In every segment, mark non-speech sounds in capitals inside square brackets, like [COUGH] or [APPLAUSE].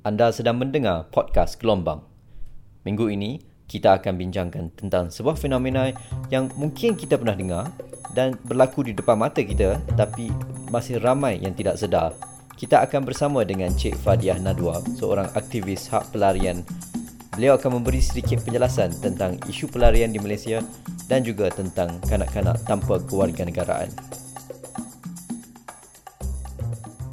Anda sedang mendengar podcast Gelombang. Minggu ini, kita akan bincangkan tentang sebuah fenomena yang mungkin kita pernah dengar dan berlaku di depan mata kita tapi masih ramai yang tidak sedar. Kita akan bersama dengan Cik Fadiah Nadwa, seorang aktivis hak pelarian. Beliau akan memberi sedikit penjelasan tentang isu pelarian di Malaysia dan juga tentang kanak-kanak tanpa kewarganegaraan.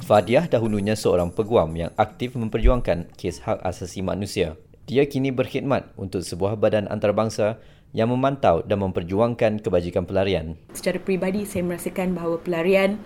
Fadiah dahulunya seorang peguam yang aktif memperjuangkan kes hak asasi manusia. Dia kini berkhidmat untuk sebuah badan antarabangsa yang memantau dan memperjuangkan kebajikan pelarian. Secara peribadi saya merasakan bahawa pelarian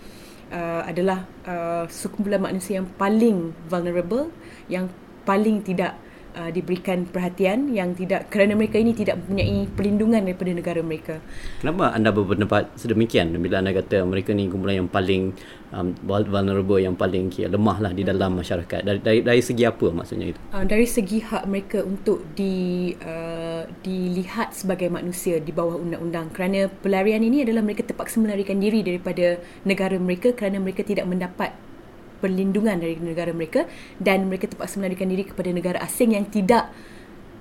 uh, adalah uh, sekumpulan manusia yang paling vulnerable, yang paling tidak uh, diberikan perhatian yang tidak kerana mereka ini tidak mempunyai perlindungan daripada negara mereka. Kenapa anda berpendapat sedemikian bila anda kata mereka ni kumpulan yang paling um, vulnerable yang paling kira, lemah lah di dalam masyarakat dari, dari dari segi apa maksudnya itu? Uh, dari segi hak mereka untuk di uh, dilihat sebagai manusia di bawah undang-undang kerana pelarian ini adalah mereka terpaksa melarikan diri daripada negara mereka kerana mereka tidak mendapat perlindungan dari negara mereka dan mereka terpaksa melarikan diri kepada negara asing yang tidak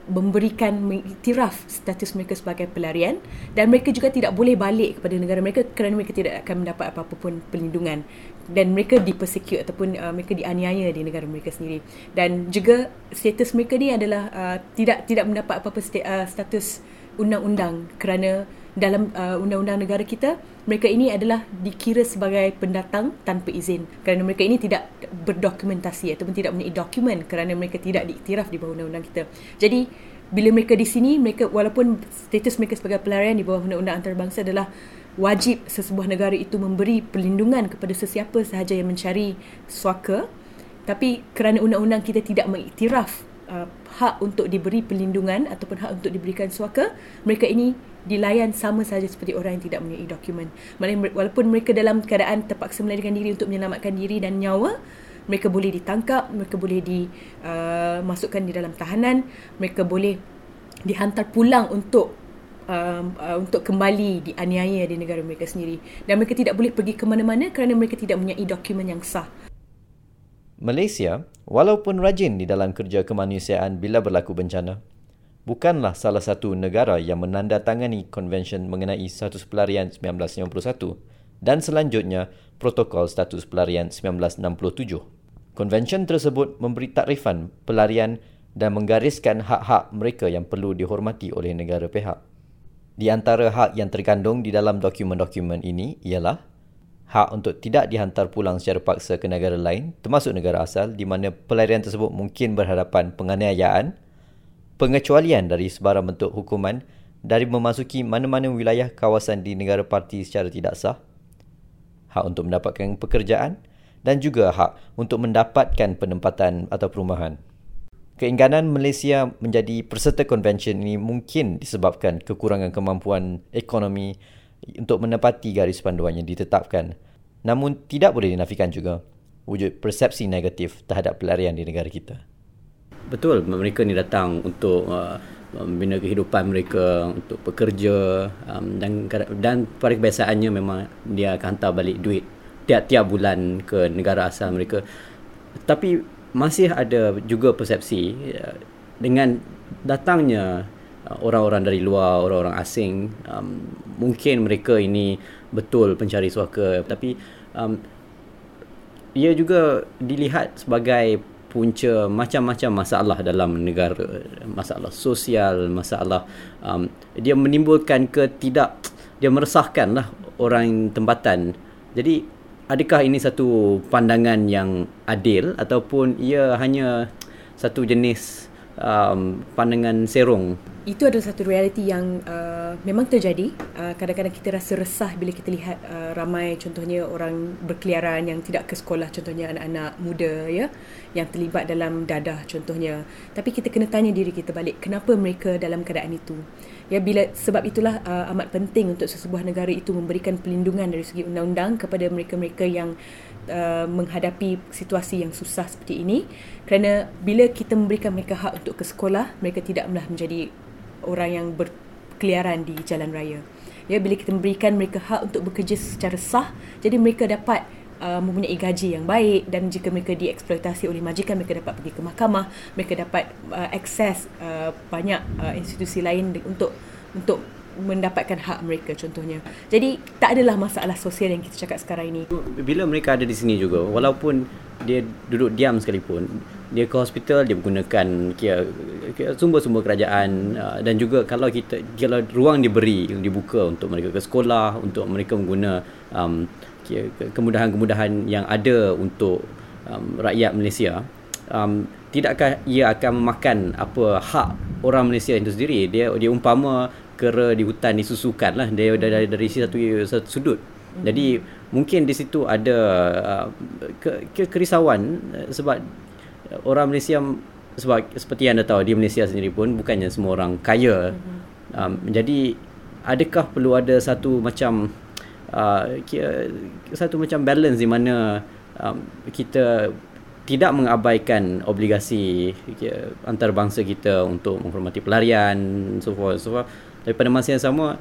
memberikan mengiktiraf status mereka sebagai pelarian dan mereka juga tidak boleh balik kepada negara mereka kerana mereka tidak akan mendapat apa-apa pun perlindungan dan mereka dipersecute ataupun uh, mereka dianiaya di negara mereka sendiri. Dan juga status mereka ni adalah uh, tidak tidak mendapat apa-apa st- uh, status undang-undang kerana dalam uh, undang-undang negara kita mereka ini adalah dikira sebagai pendatang tanpa izin kerana mereka ini tidak berdokumentasi ataupun tidak mempunyai dokumen kerana mereka tidak diiktiraf di bawah undang-undang kita. Jadi bila mereka di sini mereka walaupun status mereka sebagai pelarian di bawah undang-undang antarabangsa adalah wajib sesebuah negara itu memberi perlindungan kepada sesiapa sahaja yang mencari suaka tapi kerana undang-undang kita tidak mengiktiraf uh, hak untuk diberi perlindungan ataupun hak untuk diberikan suaka mereka ini dilayan sama saja seperti orang yang tidak mempunyai dokumen. Walaupun mereka dalam keadaan terpaksa melarikan diri untuk menyelamatkan diri dan nyawa, mereka boleh ditangkap, mereka boleh dimasukkan uh, di dalam tahanan, mereka boleh dihantar pulang untuk uh, uh, untuk kembali dianiaya di negara mereka sendiri dan mereka tidak boleh pergi ke mana-mana kerana mereka tidak mempunyai dokumen yang sah. Malaysia, walaupun rajin di dalam kerja kemanusiaan bila berlaku bencana, bukanlah salah satu negara yang menandatangani konvensyen mengenai status pelarian 1951 dan selanjutnya protokol status pelarian 1967. Konvensyen tersebut memberi takrifan pelarian dan menggariskan hak-hak mereka yang perlu dihormati oleh negara pihak. Di antara hak yang terkandung di dalam dokumen-dokumen ini ialah hak untuk tidak dihantar pulang secara paksa ke negara lain termasuk negara asal di mana pelarian tersebut mungkin berhadapan penganiayaan, pengecualian dari sebarang bentuk hukuman dari memasuki mana-mana wilayah kawasan di negara parti secara tidak sah, hak untuk mendapatkan pekerjaan dan juga hak untuk mendapatkan penempatan atau perumahan. Keengganan Malaysia menjadi peserta konvensyen ini mungkin disebabkan kekurangan kemampuan ekonomi untuk menepati garis panduan yang ditetapkan. Namun tidak boleh dinafikan juga wujud persepsi negatif terhadap pelarian di negara kita betul mereka ni datang untuk uh, membina kehidupan mereka untuk bekerja um, dan dan pada kebiasaannya memang dia akan hantar balik duit tiap-tiap bulan ke negara asal mereka tapi masih ada juga persepsi uh, dengan datangnya uh, orang-orang dari luar orang-orang asing um, mungkin mereka ini betul pencari suaka. Tapi um, ia juga dilihat sebagai punca macam-macam masalah dalam negara masalah sosial masalah um, dia menimbulkan ketidak dia meresahkan lah orang tempatan. Jadi adakah ini satu pandangan yang adil ataupun ia hanya satu jenis um, pandangan serong itu adalah satu realiti yang uh, memang terjadi. Uh, kadang-kadang kita rasa resah bila kita lihat uh, ramai contohnya orang berkeliaran yang tidak ke sekolah contohnya anak-anak muda ya yang terlibat dalam dadah contohnya. Tapi kita kena tanya diri kita balik kenapa mereka dalam keadaan itu. Ya bila sebab itulah uh, amat penting untuk sesebuah negara itu memberikan perlindungan dari segi undang-undang kepada mereka-mereka yang uh, menghadapi situasi yang susah seperti ini kerana bila kita memberikan mereka hak untuk ke sekolah mereka tidaklah menjadi orang yang berkeliaran di jalan raya. Ya, bila kita memberikan mereka hak untuk bekerja secara sah, jadi mereka dapat uh, mempunyai gaji yang baik dan jika mereka dieksploitasi oleh majikan mereka dapat pergi ke mahkamah mereka dapat uh, akses uh, banyak uh, institusi lain untuk untuk mendapatkan hak mereka contohnya. Jadi tak adalah masalah sosial yang kita cakap sekarang ini. Bila mereka ada di sini juga walaupun dia duduk diam sekalipun dia ke hospital dia menggunakan kira, kira sumber-sumber kerajaan uh, dan juga kalau kita kalau ruang diberi dibuka untuk mereka ke sekolah untuk mereka mengguna um, kemudahan-kemudahan yang ada untuk um, rakyat Malaysia um, tidakkah ia akan memakan apa hak orang Malaysia itu sendiri dia dia umpama kera di hutan disusukan lah dia dari, dari satu, satu sudut jadi mungkin di situ ada uh, ke, ke, kerisauan uh, sebab orang Malaysia sebab seperti yang anda tahu di Malaysia sendiri pun bukannya semua orang kaya. Mm-hmm. Um, jadi adakah perlu ada satu macam uh, satu macam balance di mana um, kita tidak mengabaikan obligasi antarabangsa kita untuk menghormati pelarian so forth so forth. Tapi pada masa yang sama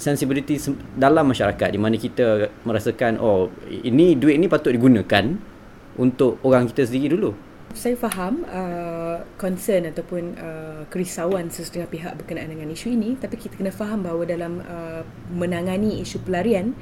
sensibility dalam masyarakat di mana kita merasakan oh ini duit ini patut digunakan untuk orang kita sendiri dulu. Saya faham uh, concern ataupun uh, kerisauan sesetengah pihak berkenaan dengan isu ini tapi kita kena faham bahawa dalam uh, menangani isu pelarian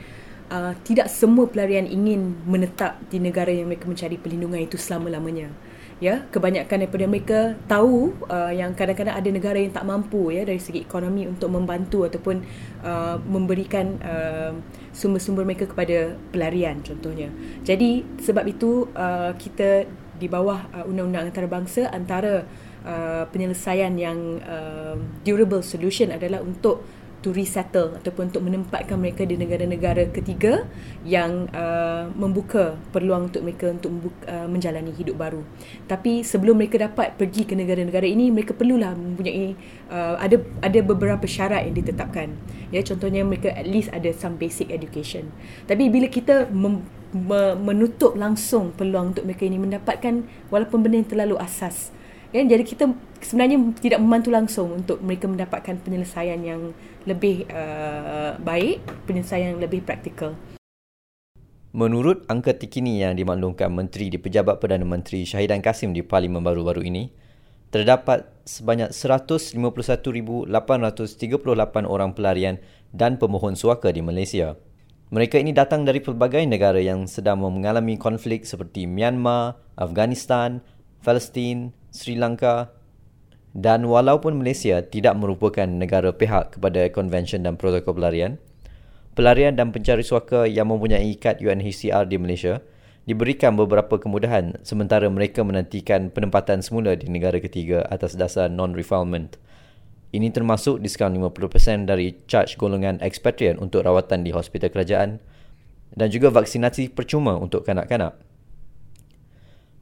uh, tidak semua pelarian ingin menetap di negara yang mereka mencari perlindungan itu selama-lamanya. Ya kebanyakan daripada mereka tahu uh, yang kadang-kadang ada negara yang tak mampu ya dari segi ekonomi untuk membantu ataupun uh, memberikan uh, sumber-sumber mereka kepada pelarian contohnya. Jadi sebab itu uh, kita di bawah uh, undang-undang antarabangsa antara uh, penyelesaian yang uh, durable solution adalah untuk to resettle ataupun untuk menempatkan mereka di negara-negara ketiga yang uh, membuka peluang untuk mereka untuk membuka, uh, menjalani hidup baru. Tapi sebelum mereka dapat pergi ke negara-negara ini, mereka perlulah mempunyai uh, ada ada beberapa syarat yang ditetapkan. Ya, contohnya mereka at least ada some basic education. Tapi bila kita mem- menutup langsung peluang untuk mereka ini mendapatkan walaupun benda yang terlalu asas kan jadi kita sebenarnya tidak membantu langsung untuk mereka mendapatkan penyelesaian yang lebih uh, baik penyelesaian yang lebih praktikal Menurut angka terkini yang dimaklumkan Menteri di Pejabat Perdana Menteri Syahidan Kasim di Parlimen baru-baru ini, terdapat sebanyak 151,838 orang pelarian dan pemohon suaka di Malaysia. Mereka ini datang dari pelbagai negara yang sedang mengalami konflik seperti Myanmar, Afghanistan, Palestin, Sri Lanka dan walaupun Malaysia tidak merupakan negara pihak kepada Konvensyen dan Protokol Pelarian, pelarian dan pencari suaka yang mempunyai ikat UNHCR di Malaysia diberikan beberapa kemudahan sementara mereka menantikan penempatan semula di negara ketiga atas dasar non-refoulement. Ini termasuk diskaun 50% dari charge golongan expatriate untuk rawatan di hospital kerajaan dan juga vaksinasi percuma untuk kanak-kanak.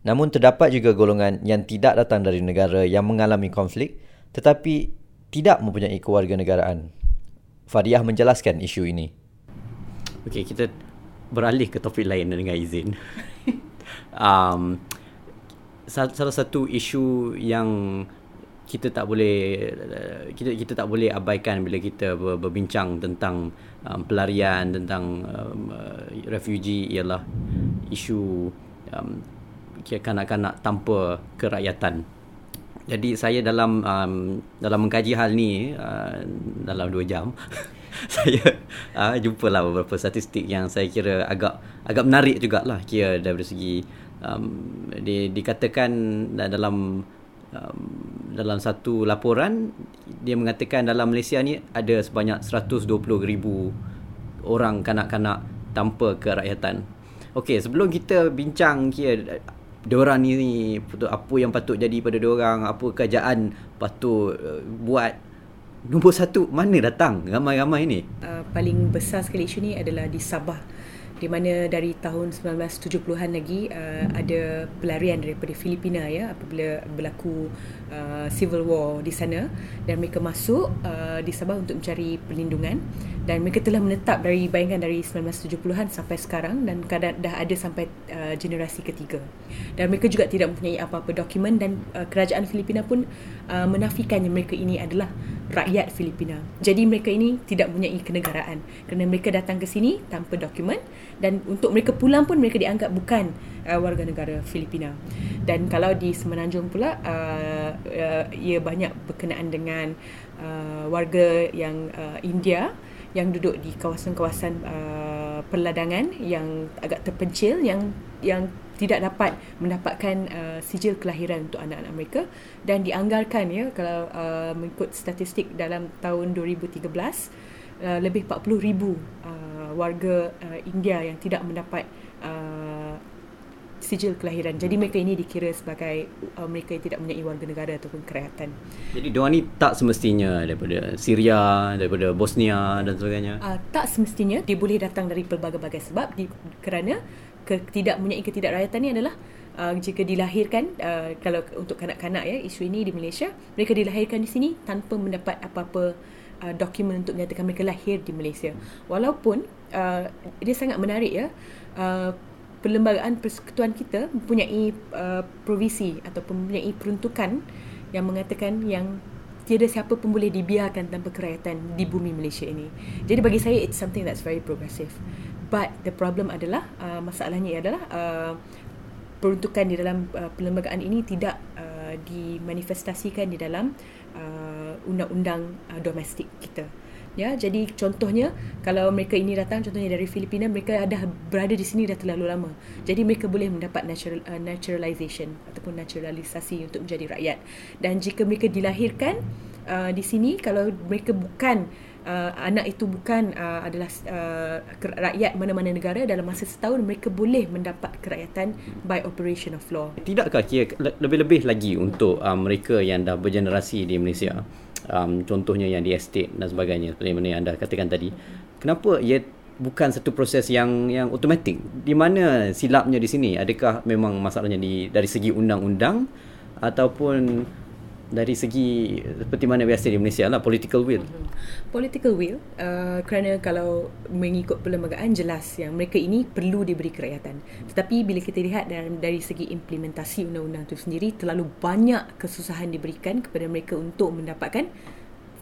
Namun terdapat juga golongan yang tidak datang dari negara yang mengalami konflik tetapi tidak mempunyai kewarganegaraan. Fadiah menjelaskan isu ini. Okey, kita beralih ke topik lain dengan izin. [LAUGHS] um, salah satu isu yang kita tak boleh kita kita tak boleh abaikan bila kita berbincang tentang um, pelarian tentang um, uh, refugee ialah isu um, kanak-kanak tanpa kerakyatan. Jadi saya dalam um, dalam mengkaji hal ni uh, dalam 2 jam [LAUGHS] saya uh, jumpalah beberapa statistik yang saya kira agak agak menarik jugalah kira dari segi um, di, dikatakan dalam um, dalam satu laporan dia mengatakan dalam Malaysia ni ada sebanyak 120,000 orang kanak-kanak tanpa kerakyatan. Okey, sebelum kita bincang kira diorang ni, apa yang patut jadi pada diorang, apa kerajaan patut uh, buat Nombor satu, mana datang ramai-ramai ni? Uh, paling besar sekali isu ni adalah di Sabah di mana dari tahun 1970-an lagi uh, ada pelarian daripada Filipina ya apabila berlaku uh, civil war di sana. Dan mereka masuk uh, di Sabah untuk mencari perlindungan. Dan mereka telah menetap dari bayangkan dari 1970-an sampai sekarang dan kadang dah ada sampai uh, generasi ketiga. Dan mereka juga tidak mempunyai apa-apa dokumen dan uh, kerajaan Filipina pun uh, menafikan yang mereka ini adalah rakyat Filipina. Jadi mereka ini tidak mempunyai kenegaraan kerana mereka datang ke sini tanpa dokumen dan untuk mereka pulang pun mereka dianggap bukan uh, warga negara Filipina. Dan kalau di Semenanjung pula uh, uh, ia banyak berkenaan dengan uh, warga yang uh, India yang duduk di kawasan-kawasan uh, perladangan yang agak terpencil yang yang tidak dapat mendapatkan uh, sijil kelahiran untuk anak-anak mereka dan dianggarkan ya kalau uh, mengikut statistik dalam tahun 2013 uh, lebih 40,000 uh, warga uh, India yang tidak mendapat uh, sijil kelahiran. Jadi mereka ini dikira sebagai uh, mereka yang tidak mempunyai warga negara ataupun kerajaan. Jadi diorang ni tak semestinya daripada Syria, daripada Bosnia dan sebagainya. Uh, tak semestinya dia boleh datang dari pelbagai-bagai sebab di, kerana ke, tidak mempunyai ketidakrakyatan ini adalah uh, jika dilahirkan uh, kalau untuk kanak-kanak ya isu ini di Malaysia mereka dilahirkan di sini tanpa mendapat apa-apa uh, dokumen untuk menyatakan mereka lahir di Malaysia walaupun uh, dia sangat menarik ya uh, perlembagaan persekutuan kita mempunyai uh, provisi ataupun mempunyai peruntukan yang mengatakan yang tiada siapa pun boleh dibiarkan tanpa kerajaan di bumi Malaysia ini. Jadi bagi saya it's something that's very progressive. But the problem adalah uh, masalahnya adalah uh, peruntukan di dalam uh, perlembagaan ini tidak uh, dimanifestasikan di dalam uh, undang-undang uh, domestik kita. Ya, jadi contohnya kalau mereka ini datang contohnya dari Filipina mereka dah berada di sini dah terlalu lama. Jadi mereka boleh mendapat natural uh, naturalization ataupun naturalisasi untuk menjadi rakyat. Dan jika mereka dilahirkan uh, di sini kalau mereka bukan uh, anak itu bukan uh, adalah uh, rakyat mana-mana negara dalam masa setahun mereka boleh mendapat kerakyatan by operation of law. Tidakkah kira lebih-lebih lagi untuk um, mereka yang dah bergenerasi di Malaysia? Um, contohnya yang di estate dan sebagainya seperti mana yang anda katakan tadi. Kenapa ia bukan satu proses yang yang automatik? Di mana silapnya di sini? Adakah memang masalahnya di dari segi undang-undang ataupun dari segi seperti mana biasa di Malaysia lah political will mm-hmm. political will uh, kerana kalau mengikut perlembagaan jelas yang mereka ini perlu diberi kerakyatan tetapi bila kita lihat dari, dari segi implementasi undang-undang itu sendiri terlalu banyak kesusahan diberikan kepada mereka untuk mendapatkan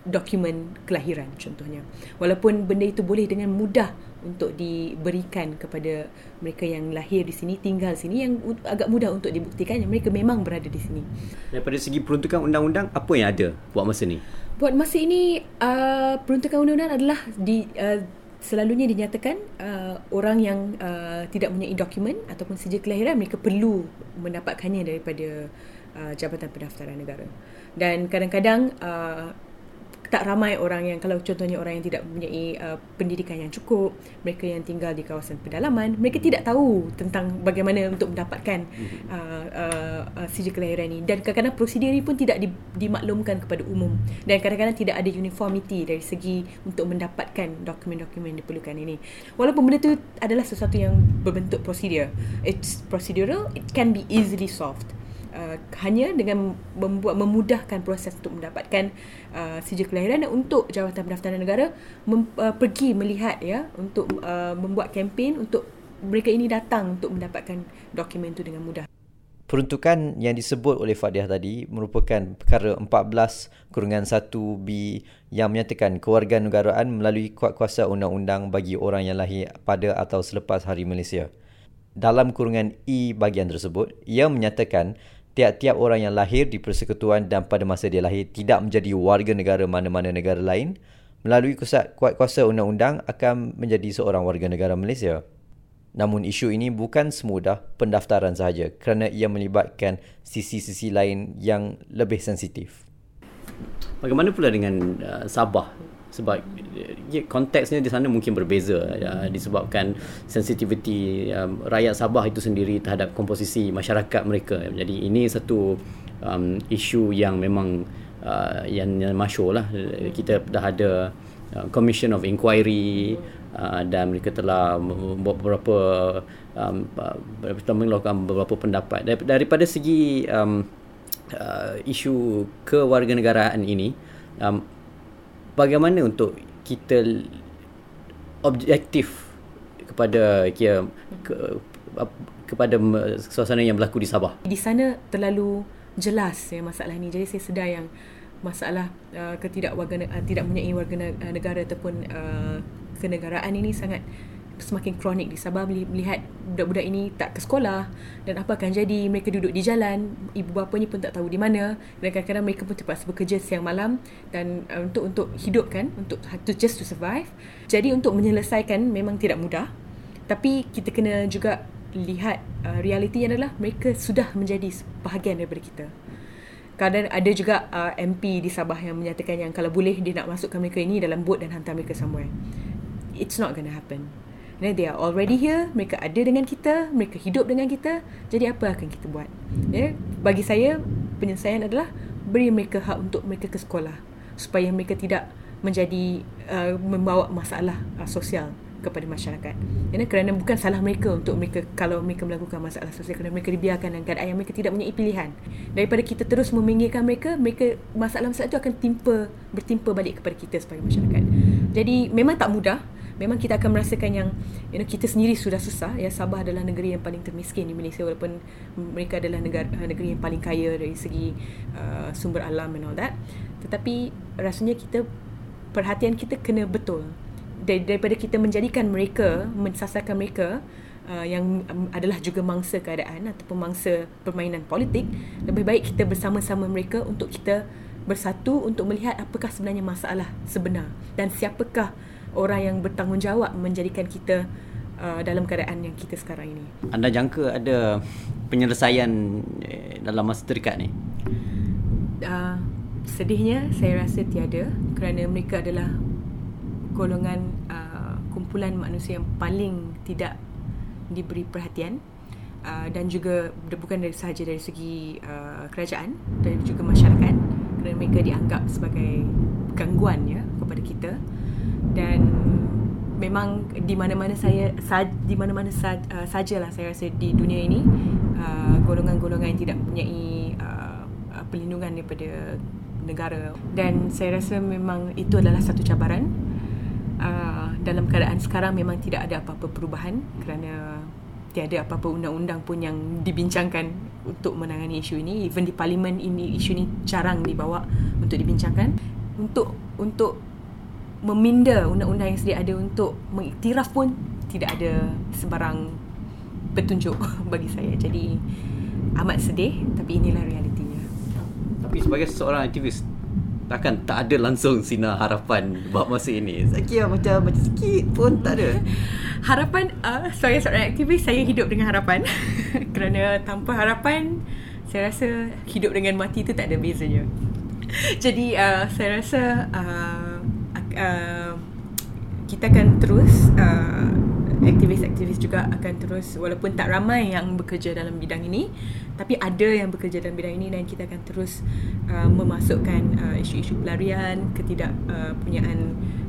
dokumen kelahiran contohnya. Walaupun benda itu boleh dengan mudah untuk diberikan kepada mereka yang lahir di sini, tinggal di sini yang agak mudah untuk dibuktikan yang mereka memang berada di sini. Daripada segi peruntukan undang-undang apa yang ada buat masa ni? Buat masa ini uh, peruntukan undang-undang adalah di uh, selalunya dinyatakan uh, orang yang uh, tidak mempunyai dokumen ataupun sijil kelahiran mereka perlu mendapatkannya daripada uh, Jabatan Pendaftaran Negara. Dan kadang-kadang uh, tak ramai orang yang kalau contohnya orang yang tidak mempunyai uh, pendidikan yang cukup, mereka yang tinggal di kawasan pedalaman, mereka tidak tahu tentang bagaimana untuk mendapatkan mhm. uh, uh, uh, sijil kelahiran ini dan kadang-kadang prosedur ini pun tidak di, dimaklumkan kepada umum dan kadang-kadang tidak ada uniformity dari segi untuk mendapatkan dokumen-dokumen yang diperlukan ini. Walaupun benda itu adalah sesuatu yang berbentuk prosedur, it's procedural, it can be easily solved uh, hanya dengan membuat memudahkan proses untuk mendapatkan uh, sijil kelahiran dan untuk Jawatan Pendaftaran Negara mem, uh, pergi melihat ya untuk uh, membuat kempen untuk mereka ini datang untuk mendapatkan dokumen itu dengan mudah. Peruntukan yang disebut oleh Fadiah tadi merupakan perkara 14 kurungan 1B yang menyatakan kewarganegaraan melalui kuat kuasa undang-undang bagi orang yang lahir pada atau selepas Hari Malaysia. Dalam kurungan E bagian tersebut, ia menyatakan tiap-tiap orang yang lahir di persekutuan dan pada masa dia lahir tidak menjadi warga negara mana-mana negara lain melalui kuat kuasa undang-undang akan menjadi seorang warga negara Malaysia. Namun isu ini bukan semudah pendaftaran sahaja kerana ia melibatkan sisi-sisi lain yang lebih sensitif. Bagaimana pula dengan uh, Sabah sebab ya, konteksnya di sana mungkin berbeza ya, disebabkan sensitiviti um, rakyat Sabah itu sendiri terhadap komposisi masyarakat mereka. Jadi ini satu um, isu yang memang uh, yang, yang masyur lah. Kita dah ada uh, commission of inquiry uh, dan mereka telah membuat beberapa um, uh, melakukan beberapa pendapat. Daripada segi um, uh, isu kewarganegaraan ini um, bagaimana untuk kita objektif kepada kira ke, kepada suasana yang berlaku di Sabah. Di sana terlalu jelas ya masalah ini. Jadi saya sedar yang masalah uh, ketidakwarga uh, tidak mempunyai warga negara ataupun uh, kenegaraan ini sangat semakin kronik di Sabah melihat budak-budak ini tak ke sekolah dan apa akan jadi mereka duduk di jalan ibu bapanya pun tak tahu di mana dan kadang-kadang mereka pun terpaksa bekerja siang malam dan uh, untuk untuk hidup kan untuk to just to survive. Jadi untuk menyelesaikan memang tidak mudah tapi kita kena juga lihat uh, realiti adalah mereka sudah menjadi bahagian daripada kita. Kadang ada juga uh, MP di Sabah yang menyatakan yang kalau boleh dia nak masukkan mereka ini dalam bot dan hantar mereka somewhere. It's not going to happen Know, they are already here. Mereka ada dengan kita. Mereka hidup dengan kita. Jadi apa akan kita buat? Ya, bagi saya, penyelesaian adalah beri mereka hak untuk mereka ke sekolah. Supaya mereka tidak menjadi uh, membawa masalah uh, sosial kepada masyarakat. Ya, kerana bukan salah mereka untuk mereka kalau mereka melakukan masalah sosial kerana mereka dibiarkan dalam keadaan yang mereka tidak punya pilihan. Daripada kita terus meminggirkan mereka, mereka masalah-masalah itu akan timpa bertimpa balik kepada kita sebagai masyarakat. Jadi memang tak mudah memang kita akan merasakan yang you know kita sendiri sudah susah ya. Sabah adalah negeri yang paling termiskin di Malaysia walaupun mereka adalah negara negeri yang paling kaya dari segi uh, sumber alam and all that. Tetapi rasanya kita perhatian kita kena betul. Dar- daripada kita menjadikan mereka mensasarkan mereka uh, yang um, adalah juga mangsa keadaan ataupun mangsa permainan politik lebih baik kita bersama-sama mereka untuk kita bersatu untuk melihat apakah sebenarnya masalah sebenar dan siapakah orang yang bertanggungjawab menjadikan kita uh, dalam keadaan yang kita sekarang ini. Anda jangka ada penyelesaian eh, dalam masa terdekat ni? Uh, sedihnya saya rasa tiada kerana mereka adalah golongan uh, kumpulan manusia yang paling tidak diberi perhatian uh, dan juga bukan dari sahaja dari segi uh, kerajaan dan juga masyarakat kerana mereka dianggap sebagai gangguan ya kepada kita dan memang di mana-mana saya sa, di mana-mana sa, uh, sajalah saya rasa di dunia ini uh, golongan-golongan yang tidak mempunyai uh, uh, perlindungan daripada negara. Dan saya rasa memang itu adalah satu cabaran. Uh, dalam keadaan sekarang memang tidak ada apa-apa perubahan kerana tiada apa-apa undang-undang pun yang dibincangkan untuk menangani isu ini. Even di parlimen ini isu ini jarang dibawa untuk dibincangkan. Untuk untuk meminda undang-undang yang sedia ada untuk mengiktiraf pun tidak ada sebarang petunjuk [LAUGHS] bagi saya. Jadi amat sedih tapi inilah realitinya. Tapi sebagai seorang aktivis takkan tak ada langsung sinar harapan buat masa ini. Saya kira macam macam sikit pun tak ada. [LAUGHS] harapan uh, sebagai seorang aktivis saya hidup dengan harapan. [LAUGHS] Kerana tanpa harapan saya rasa hidup dengan mati itu tak ada bezanya. Jadi uh, saya rasa uh, Uh, kita akan terus uh, aktivis-aktivis juga akan terus walaupun tak ramai yang bekerja dalam bidang ini tapi ada yang bekerja dalam bidang ini dan kita akan terus uh, memasukkan uh, isu-isu pelarian ketidakpunyaan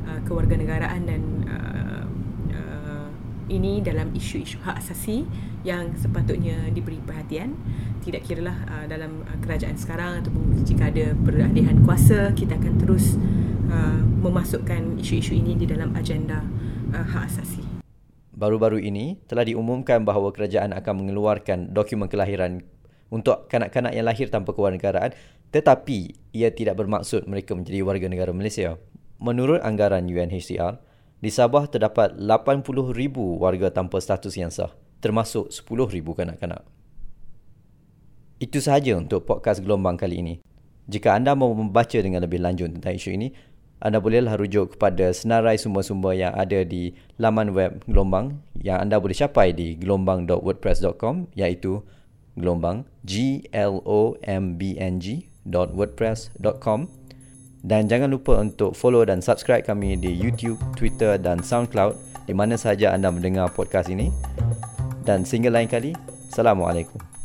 uh, uh, kewarganegaraan dan uh, uh, ini dalam isu-isu hak asasi yang sepatutnya diberi perhatian. Tidak kiralah uh, dalam uh, kerajaan sekarang ataupun jika ada peralihan kuasa kita akan terus Uh, memasukkan isu-isu ini di dalam agenda uh, hak asasi. Baru-baru ini telah diumumkan bahawa kerajaan akan mengeluarkan dokumen kelahiran untuk kanak-kanak yang lahir tanpa kewarganegaraan tetapi ia tidak bermaksud mereka menjadi warga negara Malaysia. Menurut anggaran UNHCR, di Sabah terdapat 80,000 warga tanpa status yang sah termasuk 10,000 kanak-kanak. Itu sahaja untuk podcast gelombang kali ini. Jika anda mahu membaca dengan lebih lanjut tentang isu ini, anda bolehlah rujuk kepada senarai sumber-sumber yang ada di laman web Gelombang yang anda boleh capai di gelombang.wordpress.com iaitu gelombang g l o m b n g.wordpress.com dan jangan lupa untuk follow dan subscribe kami di YouTube, Twitter dan SoundCloud di mana sahaja anda mendengar podcast ini. Dan sehingga lain kali, Assalamualaikum.